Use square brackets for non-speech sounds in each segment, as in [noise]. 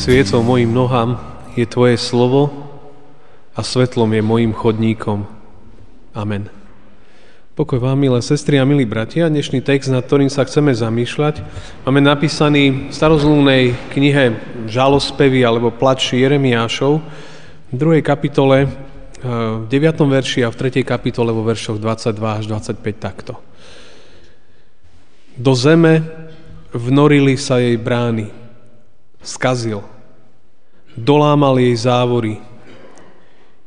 Sviecou mojim nohám je Tvoje slovo a svetlom je mojim chodníkom. Amen. Pokoj vám, milé sestry a milí bratia. Dnešný text, nad ktorým sa chceme zamýšľať, máme napísaný v starozlúnej knihe Žalospevy alebo Plač Jeremiášov v druhej kapitole, v 9. verši a v 3. kapitole vo veršoch 22 až 25 takto. Do zeme vnorili sa jej brány, skazil. Dolámal jej závory.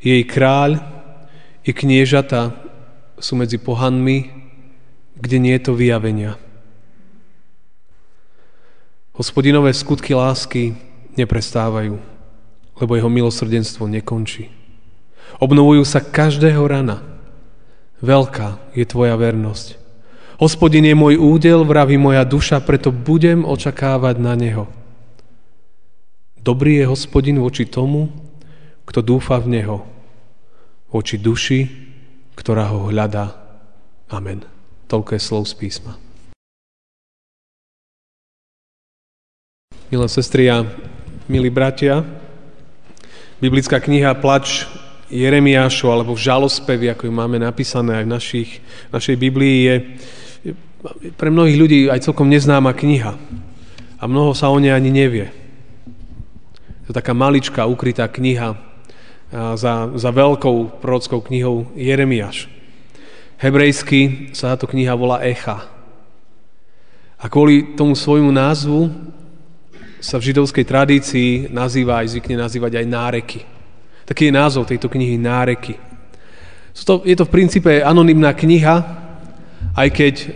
Jej kráľ i kniežata sú medzi pohanmi, kde nie je to vyjavenia. Hospodinové skutky lásky neprestávajú, lebo jeho milosrdenstvo nekončí. Obnovujú sa každého rana. Veľká je tvoja vernosť. Hospodin je môj údel, vraví moja duša, preto budem očakávať na neho. Dobrý je hospodin voči tomu, kto dúfa v Neho, voči duši, ktorá ho hľadá. Amen. Toľko je slov z písma. Milé sestry a milí bratia, biblická kniha Plač Jeremiášu alebo v žalospevi, ako ju máme napísané aj v našich, našej Biblii, je pre mnohých ľudí aj celkom neznáma kniha. A mnoho sa o nej ani nevie. To je taká maličká, ukrytá kniha za, za veľkou prorockou knihou Jeremiáš. Hebrejsky sa táto kniha volá Echa. A kvôli tomu svojmu názvu sa v židovskej tradícii nazýva aj zvykne nazývať aj náreky. Taký je názov tejto knihy Náreky. Je to v princípe anonymná kniha, aj keď uh,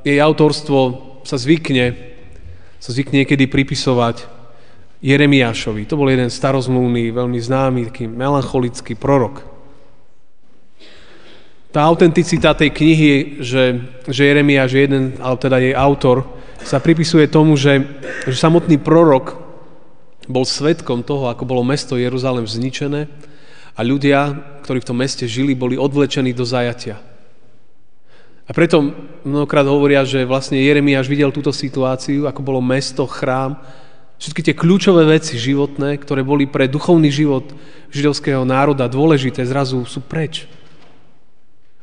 jej autorstvo sa zvykne, sa zvykne niekedy pripisovať Jeremiášovi. To bol jeden starozmluvný, veľmi známy, taký melancholický prorok. Tá autenticita tej knihy, že, že Jeremiáš je jeden, alebo teda jej autor, sa pripisuje tomu, že, že samotný prorok bol svetkom toho, ako bolo mesto Jeruzalem zničené a ľudia, ktorí v tom meste žili, boli odvlečení do zajatia. A preto mnohokrát hovoria, že vlastne Jeremiáš videl túto situáciu, ako bolo mesto, chrám, Všetky tie kľúčové veci životné, ktoré boli pre duchovný život židovského národa dôležité, zrazu sú preč.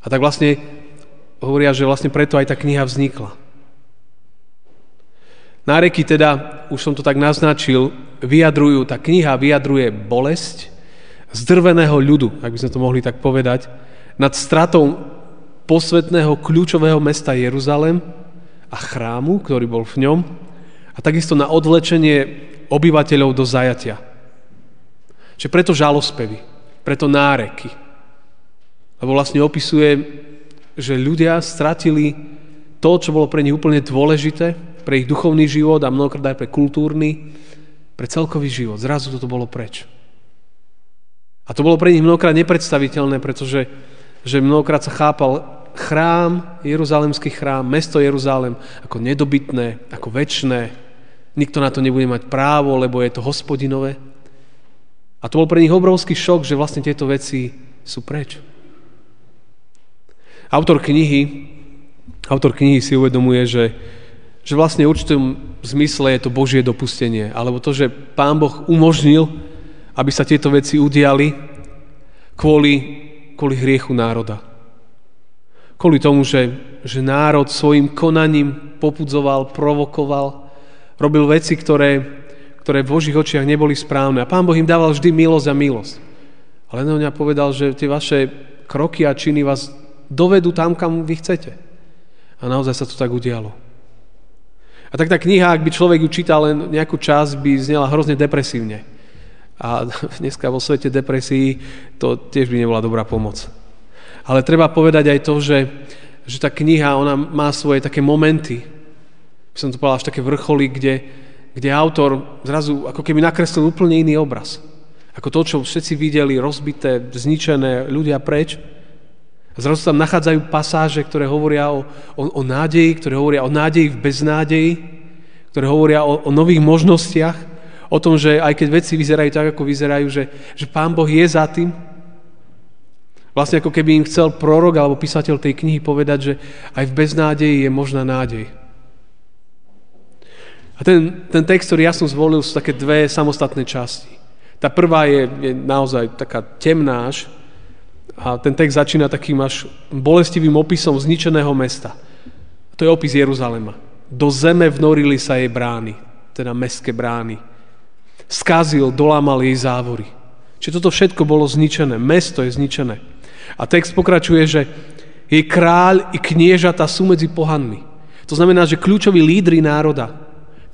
A tak vlastne hovoria, že vlastne preto aj tá kniha vznikla. Náreky teda, už som to tak naznačil, vyjadrujú, tá kniha vyjadruje bolesť zdrveného ľudu, ak by sme to mohli tak povedať, nad stratou posvetného kľúčového mesta Jeruzalem a chrámu, ktorý bol v ňom, a takisto na odvlečenie obyvateľov do zajatia. Čiže preto žalospevy, preto náreky. Lebo vlastne opisuje, že ľudia stratili to, čo bolo pre nich úplne dôležité, pre ich duchovný život a mnohokrát aj pre kultúrny, pre celkový život. Zrazu toto bolo preč. A to bolo pre nich mnohokrát nepredstaviteľné, pretože že mnohokrát sa chápal chrám, Jeruzalemský chrám, mesto Jeruzalem ako nedobytné, ako väčšné, Nikto na to nebude mať právo, lebo je to hospodinové. A to bol pre nich obrovský šok, že vlastne tieto veci sú preč. Autor knihy, autor knihy si uvedomuje, že, že vlastne v určitom zmysle je to Božie dopustenie, alebo to, že Pán Boh umožnil, aby sa tieto veci udiali kvôli, kvôli hriechu národa. Kvôli tomu, že, že národ svojim konaním popudzoval, provokoval, robil veci, ktoré, ktoré v Božích očiach neboli správne. A Pán Boh im dával vždy milosť a milosť. Ale mňa povedal, že tie vaše kroky a činy vás dovedú tam, kam vy chcete. A naozaj sa to tak udialo. A tak tá kniha, ak by človek ju čítal len nejakú časť, by znela hrozne depresívne. A [laughs] dneska vo svete depresí to tiež by nebola dobrá pomoc. Ale treba povedať aj to, že, že tá kniha, ona má svoje také momenty, by som to povedal, až také vrcholy, kde, kde autor zrazu ako keby nakreslil úplne iný obraz. Ako to, čo všetci videli, rozbité, zničené, ľudia preč. A zrazu tam nachádzajú pasáže, ktoré hovoria o, o, o nádeji, ktoré hovoria o nádeji v beznádeji, ktoré hovoria o, o nových možnostiach, o tom, že aj keď veci vyzerajú tak, ako vyzerajú, že, že Pán Boh je za tým. Vlastne ako keby im chcel prorok alebo písateľ tej knihy povedať, že aj v beznádeji je možná nádej. A ten, ten text, ktorý ja som zvolil, sú také dve samostatné časti. Tá prvá je, je naozaj taká temná až a ten text začína takým až bolestivým opisom zničeného mesta. To je opis Jeruzalema. Do zeme vnorili sa jej brány, teda mestské brány. Skazil, dolámal jej závory. Čiže toto všetko bolo zničené. Mesto je zničené. A text pokračuje, že jej kráľ i kniežata sú medzi pohanmi. To znamená, že kľúčoví lídry národa,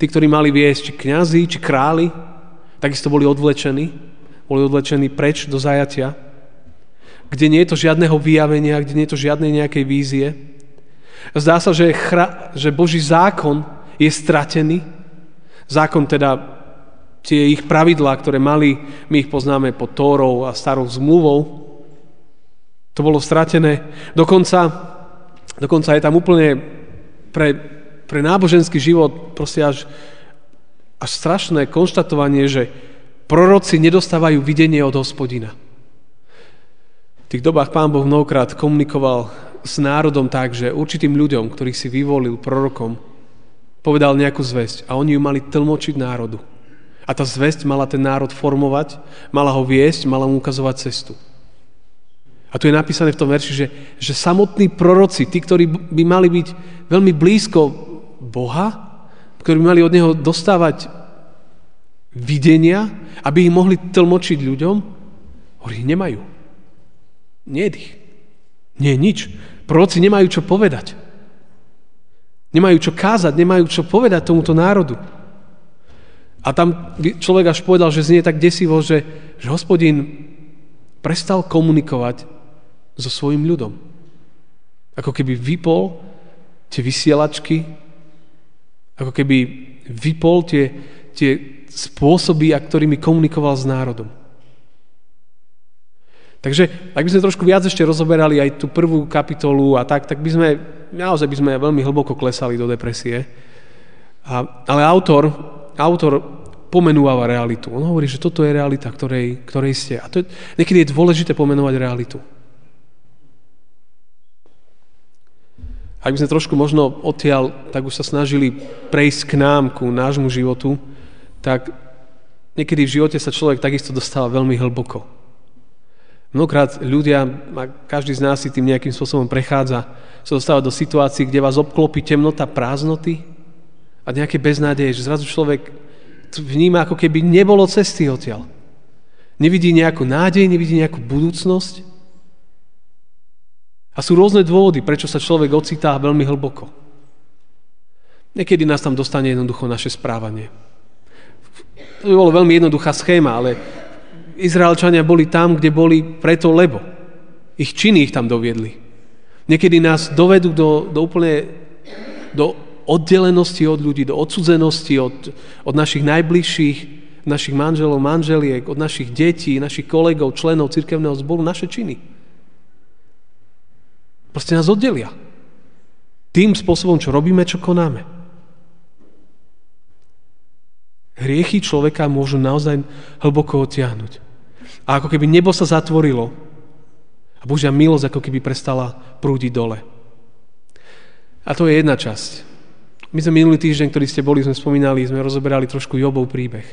tí, ktorí mali viesť, či kňazi, či králi, takisto boli odvlečení, boli odvlečení preč do zajatia, kde nie je to žiadneho vyjavenia, kde nie je to žiadnej nejakej vízie, Zdá sa, že, chra, že Boží zákon je stratený. Zákon teda tie ich pravidlá, ktoré mali, my ich poznáme pod Tórou a starou zmluvou, to bolo stratené. Dokonca, dokonca je tam úplne pre, pre náboženský život proste až, až strašné konštatovanie, že proroci nedostávajú videnie od hospodina. V tých dobách pán Boh mnohokrát komunikoval s národom tak, že určitým ľuďom, ktorých si vyvolil prorokom, povedal nejakú zväzť a oni ju mali tlmočiť národu. A tá zväzť mala ten národ formovať, mala ho viesť, mala mu ukazovať cestu. A tu je napísané v tom verši, že, že samotní proroci, tí, ktorí by mali byť veľmi blízko Boha, ktorí mali od Neho dostávať videnia, aby ich mohli tlmočiť ľuďom, hovorí, nemajú. Nie ich. Nie nič. Proroci nemajú čo povedať. Nemajú čo kázať, nemajú čo povedať tomuto národu. A tam človek až povedal, že znie tak desivo, že, že hospodin prestal komunikovať so svojim ľudom. Ako keby vypol tie vysielačky, ako keby vypol tie, tie spôsoby, ktorými komunikoval s národom. Takže ak by sme trošku viac ešte rozoberali aj tú prvú kapitolu a tak, tak by sme, naozaj by sme veľmi hlboko klesali do depresie. A, ale autor, autor pomenúva realitu. On hovorí, že toto je realita, ktorej, ktorej ste. A to je, niekedy je dôležité pomenovať realitu. Ak by sme trošku možno odtiaľ, tak už sa snažili prejsť k nám, ku nášmu životu, tak niekedy v živote sa človek takisto dostáva veľmi hlboko. Mnohokrát ľudia, a každý z nás si tým nejakým spôsobom prechádza, sa dostáva do situácií, kde vás obklopí temnota prázdnoty a nejaké beznádeje, že zrazu človek vníma, ako keby nebolo cesty odtiaľ. Nevidí nejakú nádej, nevidí nejakú budúcnosť. A sú rôzne dôvody, prečo sa človek ocitá veľmi hlboko. Niekedy nás tam dostane jednoducho naše správanie. To by bolo veľmi jednoduchá schéma, ale Izraelčania boli tam, kde boli preto, lebo. Ich činy ich tam doviedli. Niekedy nás dovedú do, do úplne do oddelenosti od ľudí, do odsudzenosti od, od našich najbližších, našich manželov, manželiek, od našich detí, našich kolegov, členov cirkevného zboru, naše činy. Proste nás oddelia. Tým spôsobom, čo robíme, čo konáme. Hriechy človeka môžu naozaj hlboko odtiahnuť. A ako keby nebo sa zatvorilo a Božia milosť ako keby prestala prúdiť dole. A to je jedna časť. My sme minulý týždeň, ktorý ste boli, sme spomínali, sme rozoberali trošku Jobov príbeh.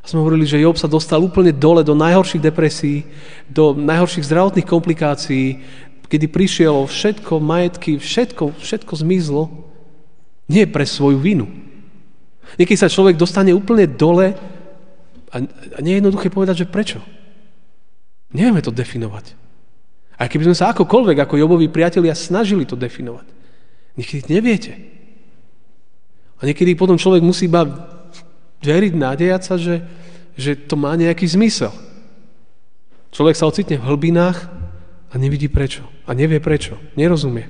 A sme hovorili, že Job sa dostal úplne dole do najhorších depresí, do najhorších zdravotných komplikácií, kedy prišiel o všetko, majetky, všetko, všetko zmizlo. Nie pre svoju vinu. Niekedy sa človek dostane úplne dole a, a nie je jednoduché povedať, že prečo. Nevieme to definovať. A keby sme sa akokoľvek, ako Joboví priatelia, snažili to definovať, niekedy neviete. A niekedy potom človek musí iba veriť, nádejať sa, že, že to má nejaký zmysel. Človek sa ocitne v hlbinách a nevidí prečo. A nevie prečo. Nerozumie.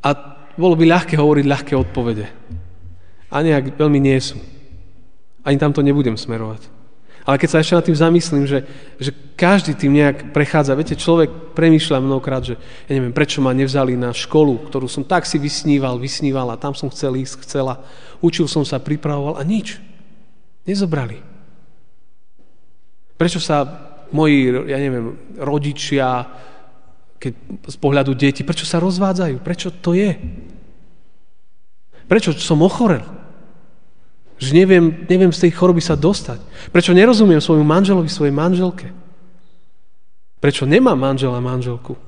A bolo by ľahké hovoriť ľahké odpovede. Ani ak veľmi nie sú. Ani tam to nebudem smerovať. Ale keď sa ešte nad tým zamyslím, že, že každý tým nejak prechádza, viete, človek premýšľa mnohokrát, že ja neviem, prečo ma nevzali na školu, ktorú som tak si vysníval, vysníval a tam som chcel ísť, chcela. Učil som sa, pripravoval a nič. Nezobrali. Prečo sa moji, ja neviem, rodičia, keď z pohľadu detí, prečo sa rozvádzajú? Prečo to je? Prečo som ochorel? Že neviem, neviem z tej choroby sa dostať. Prečo nerozumiem svojmu manželovi, svojej manželke? Prečo nemám manžela manželku?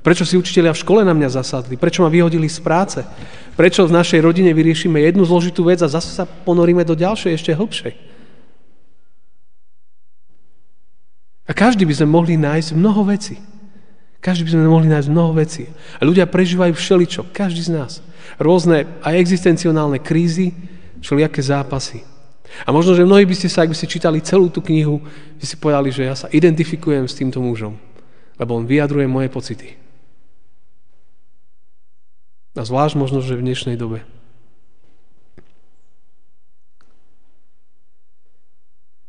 Prečo si učiteľia v škole na mňa zasadli? Prečo ma vyhodili z práce? Prečo v našej rodine vyriešime jednu zložitú vec a zase sa ponoríme do ďalšej, ešte hlbšej? A každý by sme mohli nájsť mnoho vecí. Každý by sme mohli nájsť mnoho vecí. A ľudia prežívajú všeličo, každý z nás. Rôzne aj existenciálne krízy, všelijaké zápasy. A možno, že mnohí by ste sa, ak by ste čítali celú tú knihu, by si povedali, že ja sa identifikujem s týmto mužom, lebo on vyjadruje moje pocity. A zvlášť možno, že v dnešnej dobe.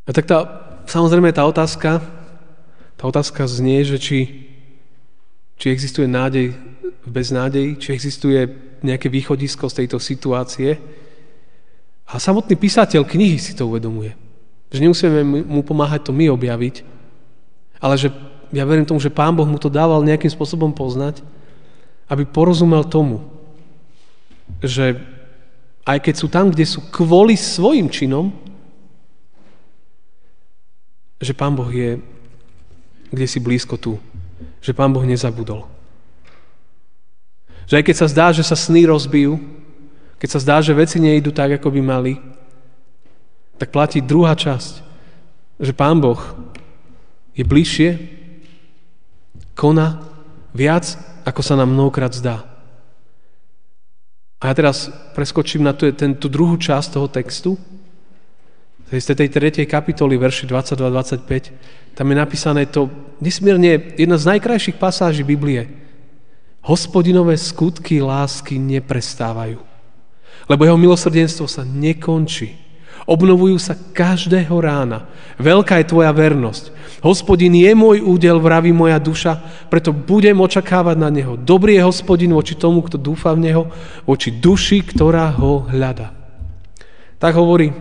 A tak tá, samozrejme tá otázka, tá otázka znie, že či, či existuje nádej v beznádeji, či existuje nejaké východisko z tejto situácie, a samotný písateľ knihy si to uvedomuje. Že nemusíme mu pomáhať to my objaviť, ale že ja verím tomu, že Pán Boh mu to dával nejakým spôsobom poznať, aby porozumel tomu, že aj keď sú tam, kde sú kvôli svojim činom, že Pán Boh je kde si blízko tu. Že Pán Boh nezabudol. Že aj keď sa zdá, že sa sny rozbijú, keď sa zdá, že veci nejdu tak, ako by mali, tak platí druhá časť, že Pán Boh je bližšie, koná viac, ako sa nám mnohokrát zdá. A ja teraz preskočím na tú, ten, tú druhú časť toho textu, z tej tretej kapitoly, verši 22-25, tam je napísané to nesmierne, jedna z najkrajších pasáží Biblie. Hospodinové skutky lásky neprestávajú lebo jeho milosrdenstvo sa nekončí. Obnovujú sa každého rána. Veľká je tvoja vernosť. Hospodin je môj údel, vraví moja duša, preto budem očakávať na neho. Dobrý je hospodin voči tomu, kto dúfa v neho, voči duši, ktorá ho hľada. Tak hovorí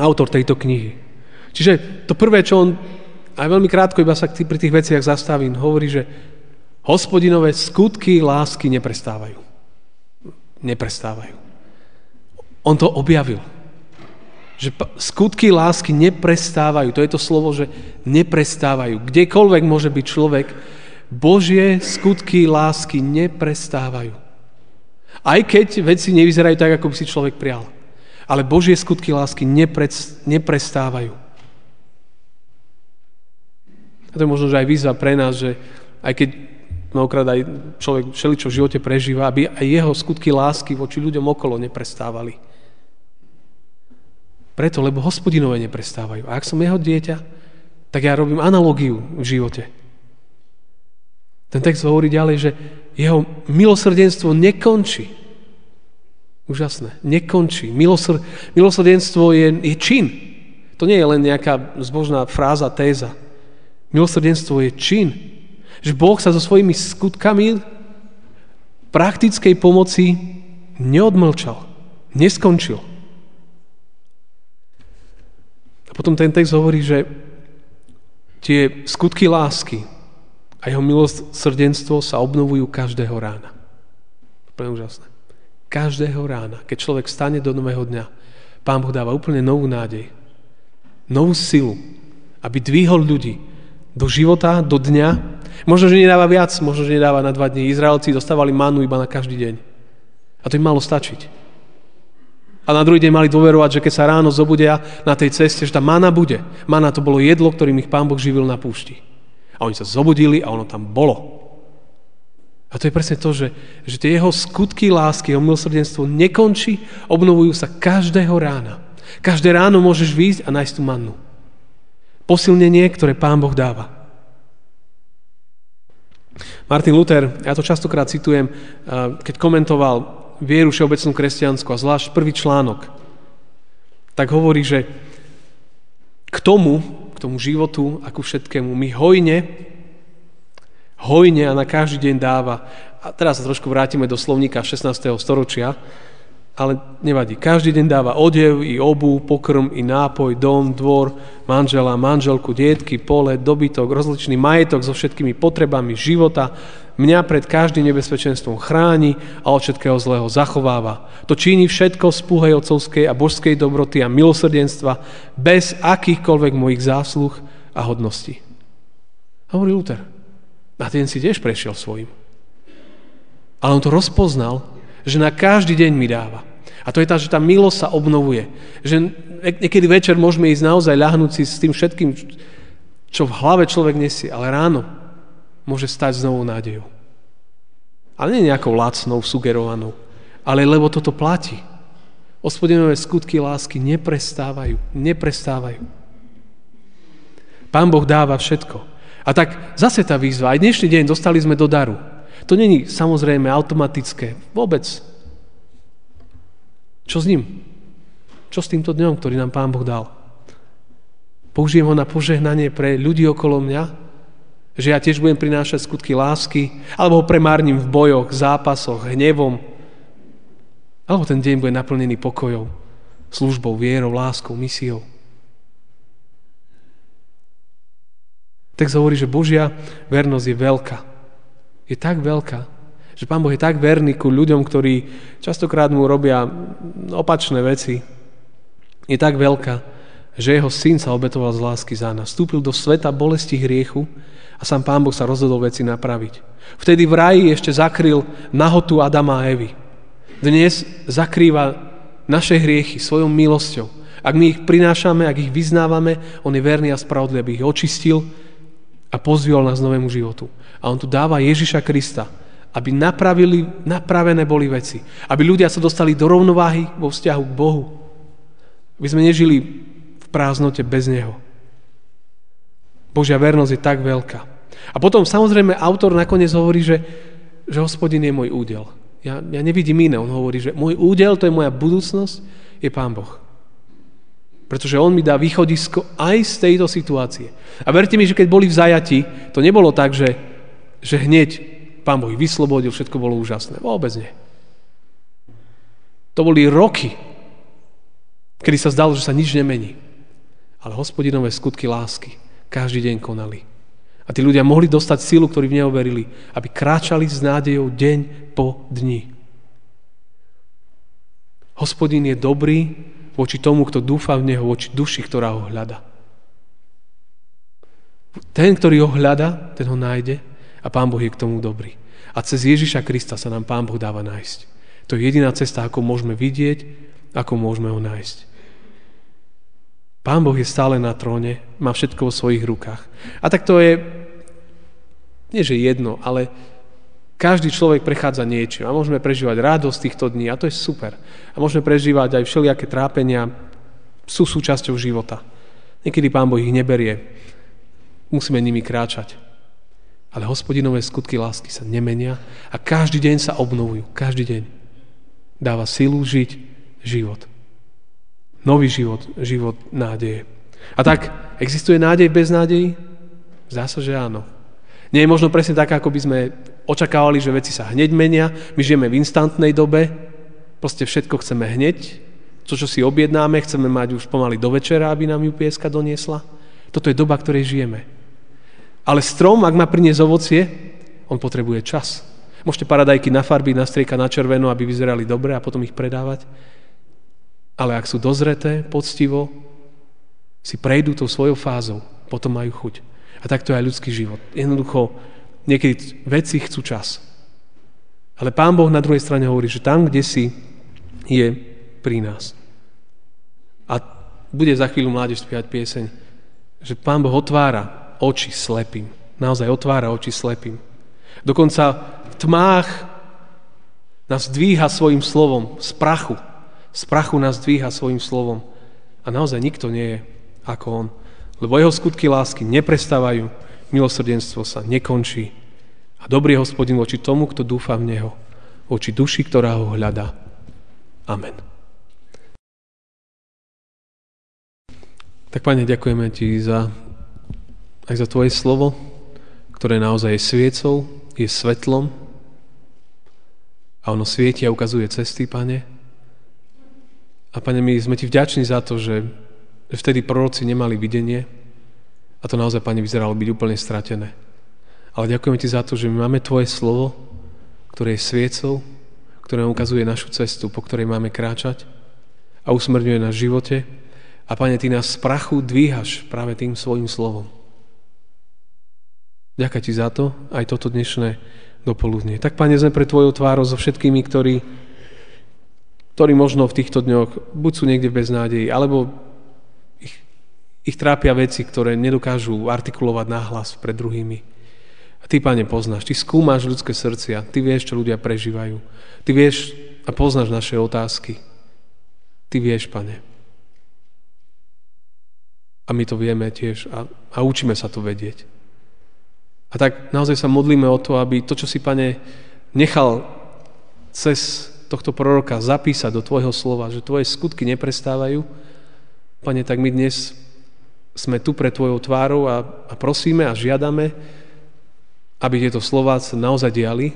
autor tejto knihy. Čiže to prvé, čo on, aj veľmi krátko iba sa pri tých veciach zastavím, hovorí, že hospodinové skutky lásky neprestávajú. Neprestávajú. On to objavil. Že skutky lásky neprestávajú. To je to slovo, že neprestávajú. Kdekoľvek môže byť človek, Božie skutky lásky neprestávajú. Aj keď veci nevyzerajú tak, ako by si človek prial. Ale Božie skutky lásky neprestávajú. A to je možno, že aj výzva pre nás, že aj keď mnohokrát aj človek všeličo v živote prežíva, aby aj jeho skutky lásky voči ľuďom okolo neprestávali. Preto, lebo hospodinové neprestávajú. A ak som jeho dieťa, tak ja robím analogiu v živote. Ten text hovorí ďalej, že jeho milosrdenstvo nekončí. Úžasné. Nekončí. Milosr, milosrdenstvo je, je čin. To nie je len nejaká zbožná fráza, téza. Milosrdenstvo je čin. Že Boh sa so svojimi skutkami praktickej pomoci neodmlčal. Neskončil. A potom ten text hovorí, že tie skutky lásky a jeho milosrdenstvo sa obnovujú každého rána. Úplne úžasné. Každého rána, keď človek stane do nového dňa, Pán Boh dáva úplne novú nádej, novú silu, aby dvihol ľudí do života, do dňa. Možno, že nedáva viac, možno, že nedáva na dva dní. Izraelci dostávali manu iba na každý deň. A to im malo stačiť. A na druhý deň mali dôverovať, že keď sa ráno zobudia na tej ceste, že tá mana bude. Mana to bolo jedlo, ktorým ich Pán Boh živil na púšti. A oni sa zobudili a ono tam bolo. A to je presne to, že, že tie jeho skutky lásky, jeho milosrdenstvo nekončí, obnovujú sa každého rána. Každé ráno môžeš výjsť a nájsť tú mannu. Posilnenie, ktoré Pán Boh dáva. Martin Luther, ja to častokrát citujem, keď komentoval vieru všeobecnú kresťanskú a zvlášť prvý článok, tak hovorí, že k tomu, k tomu životu a ku všetkému my hojne, hojne a na každý deň dáva. A teraz sa trošku vrátime do slovníka 16. storočia, ale nevadí. Každý deň dáva odev, i obu, pokrm, i nápoj, dom, dvor, manžela, manželku, dietky, pole, dobytok, rozličný majetok so všetkými potrebami života. Mňa pred každým nebezpečenstvom chráni a od všetkého zlého zachováva. To činí všetko z púhej otcovskej a božskej dobroty a milosrdenstva bez akýchkoľvek mojich zásluh a hodností. Hovorí Luther. A ten si tiež prešiel svojim. Ale on to rozpoznal, že na každý deň mi dáva. A to je tá, že tá milosť sa obnovuje. Že niekedy večer môžeme ísť naozaj ľahnúť si s tým všetkým, čo v hlave človek nesie, ale ráno môže stať s novou nádejou. Ale nie nejakou lacnou, sugerovanou, ale lebo toto platí. Hospodinové skutky lásky neprestávajú, neprestávajú. Pán Boh dáva všetko. A tak zase tá výzva. Aj dnešný deň dostali sme do daru. To není samozrejme automatické. Vôbec. Čo s ním? Čo s týmto dňom, ktorý nám Pán Boh dal? Použijem ho na požehnanie pre ľudí okolo mňa? Že ja tiež budem prinášať skutky lásky? Alebo ho premárnim v bojoch, zápasoch, hnevom? Alebo ten deň bude naplnený pokojou, službou, vierou, láskou, misiou? Tak hovorí, že Božia vernosť je veľká. Je tak veľká, že Pán Boh je tak verný ku ľuďom, ktorí častokrát mu robia opačné veci. Je tak veľká, že jeho syn sa obetoval z lásky za nás. Vstúpil do sveta bolesti hriechu a sám Pán Boh sa rozhodol veci napraviť. Vtedy v raji ešte zakryl nahotu Adama a Evy. Dnes zakrýva naše hriechy svojou milosťou. Ak my ich prinášame, ak ich vyznávame, On je verný a spravodlivý, aby ich očistil a pozviol nás novému životu. A On tu dáva Ježiša Krista, aby napravili, napravené boli veci. Aby ľudia sa dostali do rovnováhy vo vzťahu k Bohu. Aby sme nežili v prázdnote bez Neho. Božia vernosť je tak veľká. A potom samozrejme autor nakoniec hovorí, že, že hospodin je môj údel. Ja, ja nevidím iné. On hovorí, že môj údel, to je moja budúcnosť, je Pán Boh. Pretože On mi dá východisko aj z tejto situácie. A verte mi, že keď boli v zajati, to nebolo tak, že, že hneď Pán Boh vyslobodil, všetko bolo úžasné. Vôbec nie. To boli roky, kedy sa zdalo, že sa nič nemení. Ale hospodinové skutky lásky každý deň konali. A tí ľudia mohli dostať silu, ktorí v neho verili, aby kráčali s nádejou deň po dni. Hospodin je dobrý voči tomu, kto dúfa v Neho, voči duši, ktorá ho hľada. Ten, ktorý ho hľada, ten ho nájde a Pán Boh je k tomu dobrý. A cez Ježiša Krista sa nám Pán Boh dáva nájsť. To je jediná cesta, ako môžeme vidieť, ako môžeme ho nájsť. Pán Boh je stále na tróne, má všetko vo svojich rukách. A tak to je, nie že jedno, ale každý človek prechádza niečím a môžeme prežívať radosť týchto dní a to je super. A môžeme prežívať aj všelijaké trápenia, sú súčasťou života. Niekedy Pán Boh ich neberie, musíme nimi kráčať. Ale hospodinové skutky lásky sa nemenia a každý deň sa obnovujú. Každý deň dáva silu žiť život. Nový život, život nádeje. A tak, existuje nádej bez nádeji? Zdá sa, že áno. Nie je možno presne tak, ako by sme očakávali, že veci sa hneď menia. My žijeme v instantnej dobe, proste všetko chceme hneď. To, čo si objednáme, chceme mať už pomaly do večera, aby nám ju pieska doniesla. Toto je doba, ktorej žijeme. Ale strom, ak má priniesť ovocie, on potrebuje čas. Môžete paradajky nafarbiť, nastriekať na červeno, aby vyzerali dobre a potom ich predávať. Ale ak sú dozreté, poctivo, si prejdú tou svojou fázou, potom majú chuť. A tak to je aj ľudský život. Jednoducho, niekedy veci chcú čas. Ale Pán Boh na druhej strane hovorí, že tam, kde si, je pri nás. A bude za chvíľu mládež spievať pieseň, že Pán Boh otvára oči slepým. Naozaj otvára oči slepým. Dokonca v tmách nás dvíha svojim slovom z prachu. Z prachu nás dvíha svojim slovom. A naozaj nikto nie je ako on. Lebo jeho skutky lásky neprestávajú, milosrdenstvo sa nekončí. A dobrý hospodin voči tomu, kto dúfa v neho, voči duši, ktorá ho hľadá. Amen. Tak, Pane, ďakujeme Ti za, aj za Tvoje slovo, ktoré naozaj je sviecou, je svetlom a ono svieti a ukazuje cesty, Pane. A Pane, my sme Ti vďační za to, že vtedy proroci nemali videnie a to naozaj, Pane, vyzeralo byť úplne stratené. Ale ďakujeme Ti za to, že my máme Tvoje slovo, ktoré je sviecou, ktoré ukazuje našu cestu, po ktorej máme kráčať a usmrňuje nás v živote. A Pane, Ty nás z prachu dvíhaš práve tým svojim slovom. Ďakujem Ti za to, aj toto dnešné dopoludne. Tak, Pane, sme pre Tvojou tvárou so všetkými, ktorí, ktorí možno v týchto dňoch buď sú niekde bez nádeji, alebo ich trápia veci, ktoré nedokážu artikulovať náhlas pred druhými. A Ty, Pane, poznáš, Ty skúmaš ľudské srdcia, Ty vieš, čo ľudia prežívajú. Ty vieš a poznáš naše otázky. Ty vieš, pane. A my to vieme tiež a, a učíme sa to vedieť. A tak naozaj sa modlíme o to, aby to, čo si, pane, nechal cez tohto proroka zapísať do Tvojho slova, že Tvoje skutky neprestávajú, Pane, tak my dnes sme tu pre Tvojou tvárou a, a prosíme a žiadame, aby tieto slova sa naozaj diali,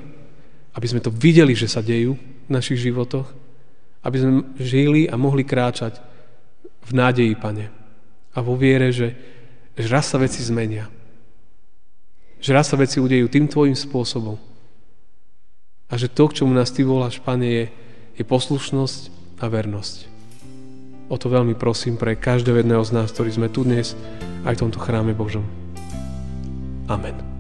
aby sme to videli, že sa dejú v našich životoch, aby sme žili a mohli kráčať v nádeji, Pane. A vo viere, že, že raz sa veci zmenia. Že raz sa veci udejú tým Tvojim spôsobom. A že to, k čomu nás Ty voláš, Pane, je, je poslušnosť a vernosť. O to veľmi prosím pre každého jedného z nás, ktorí sme tu dnes aj v tomto chráme Božom. Amen.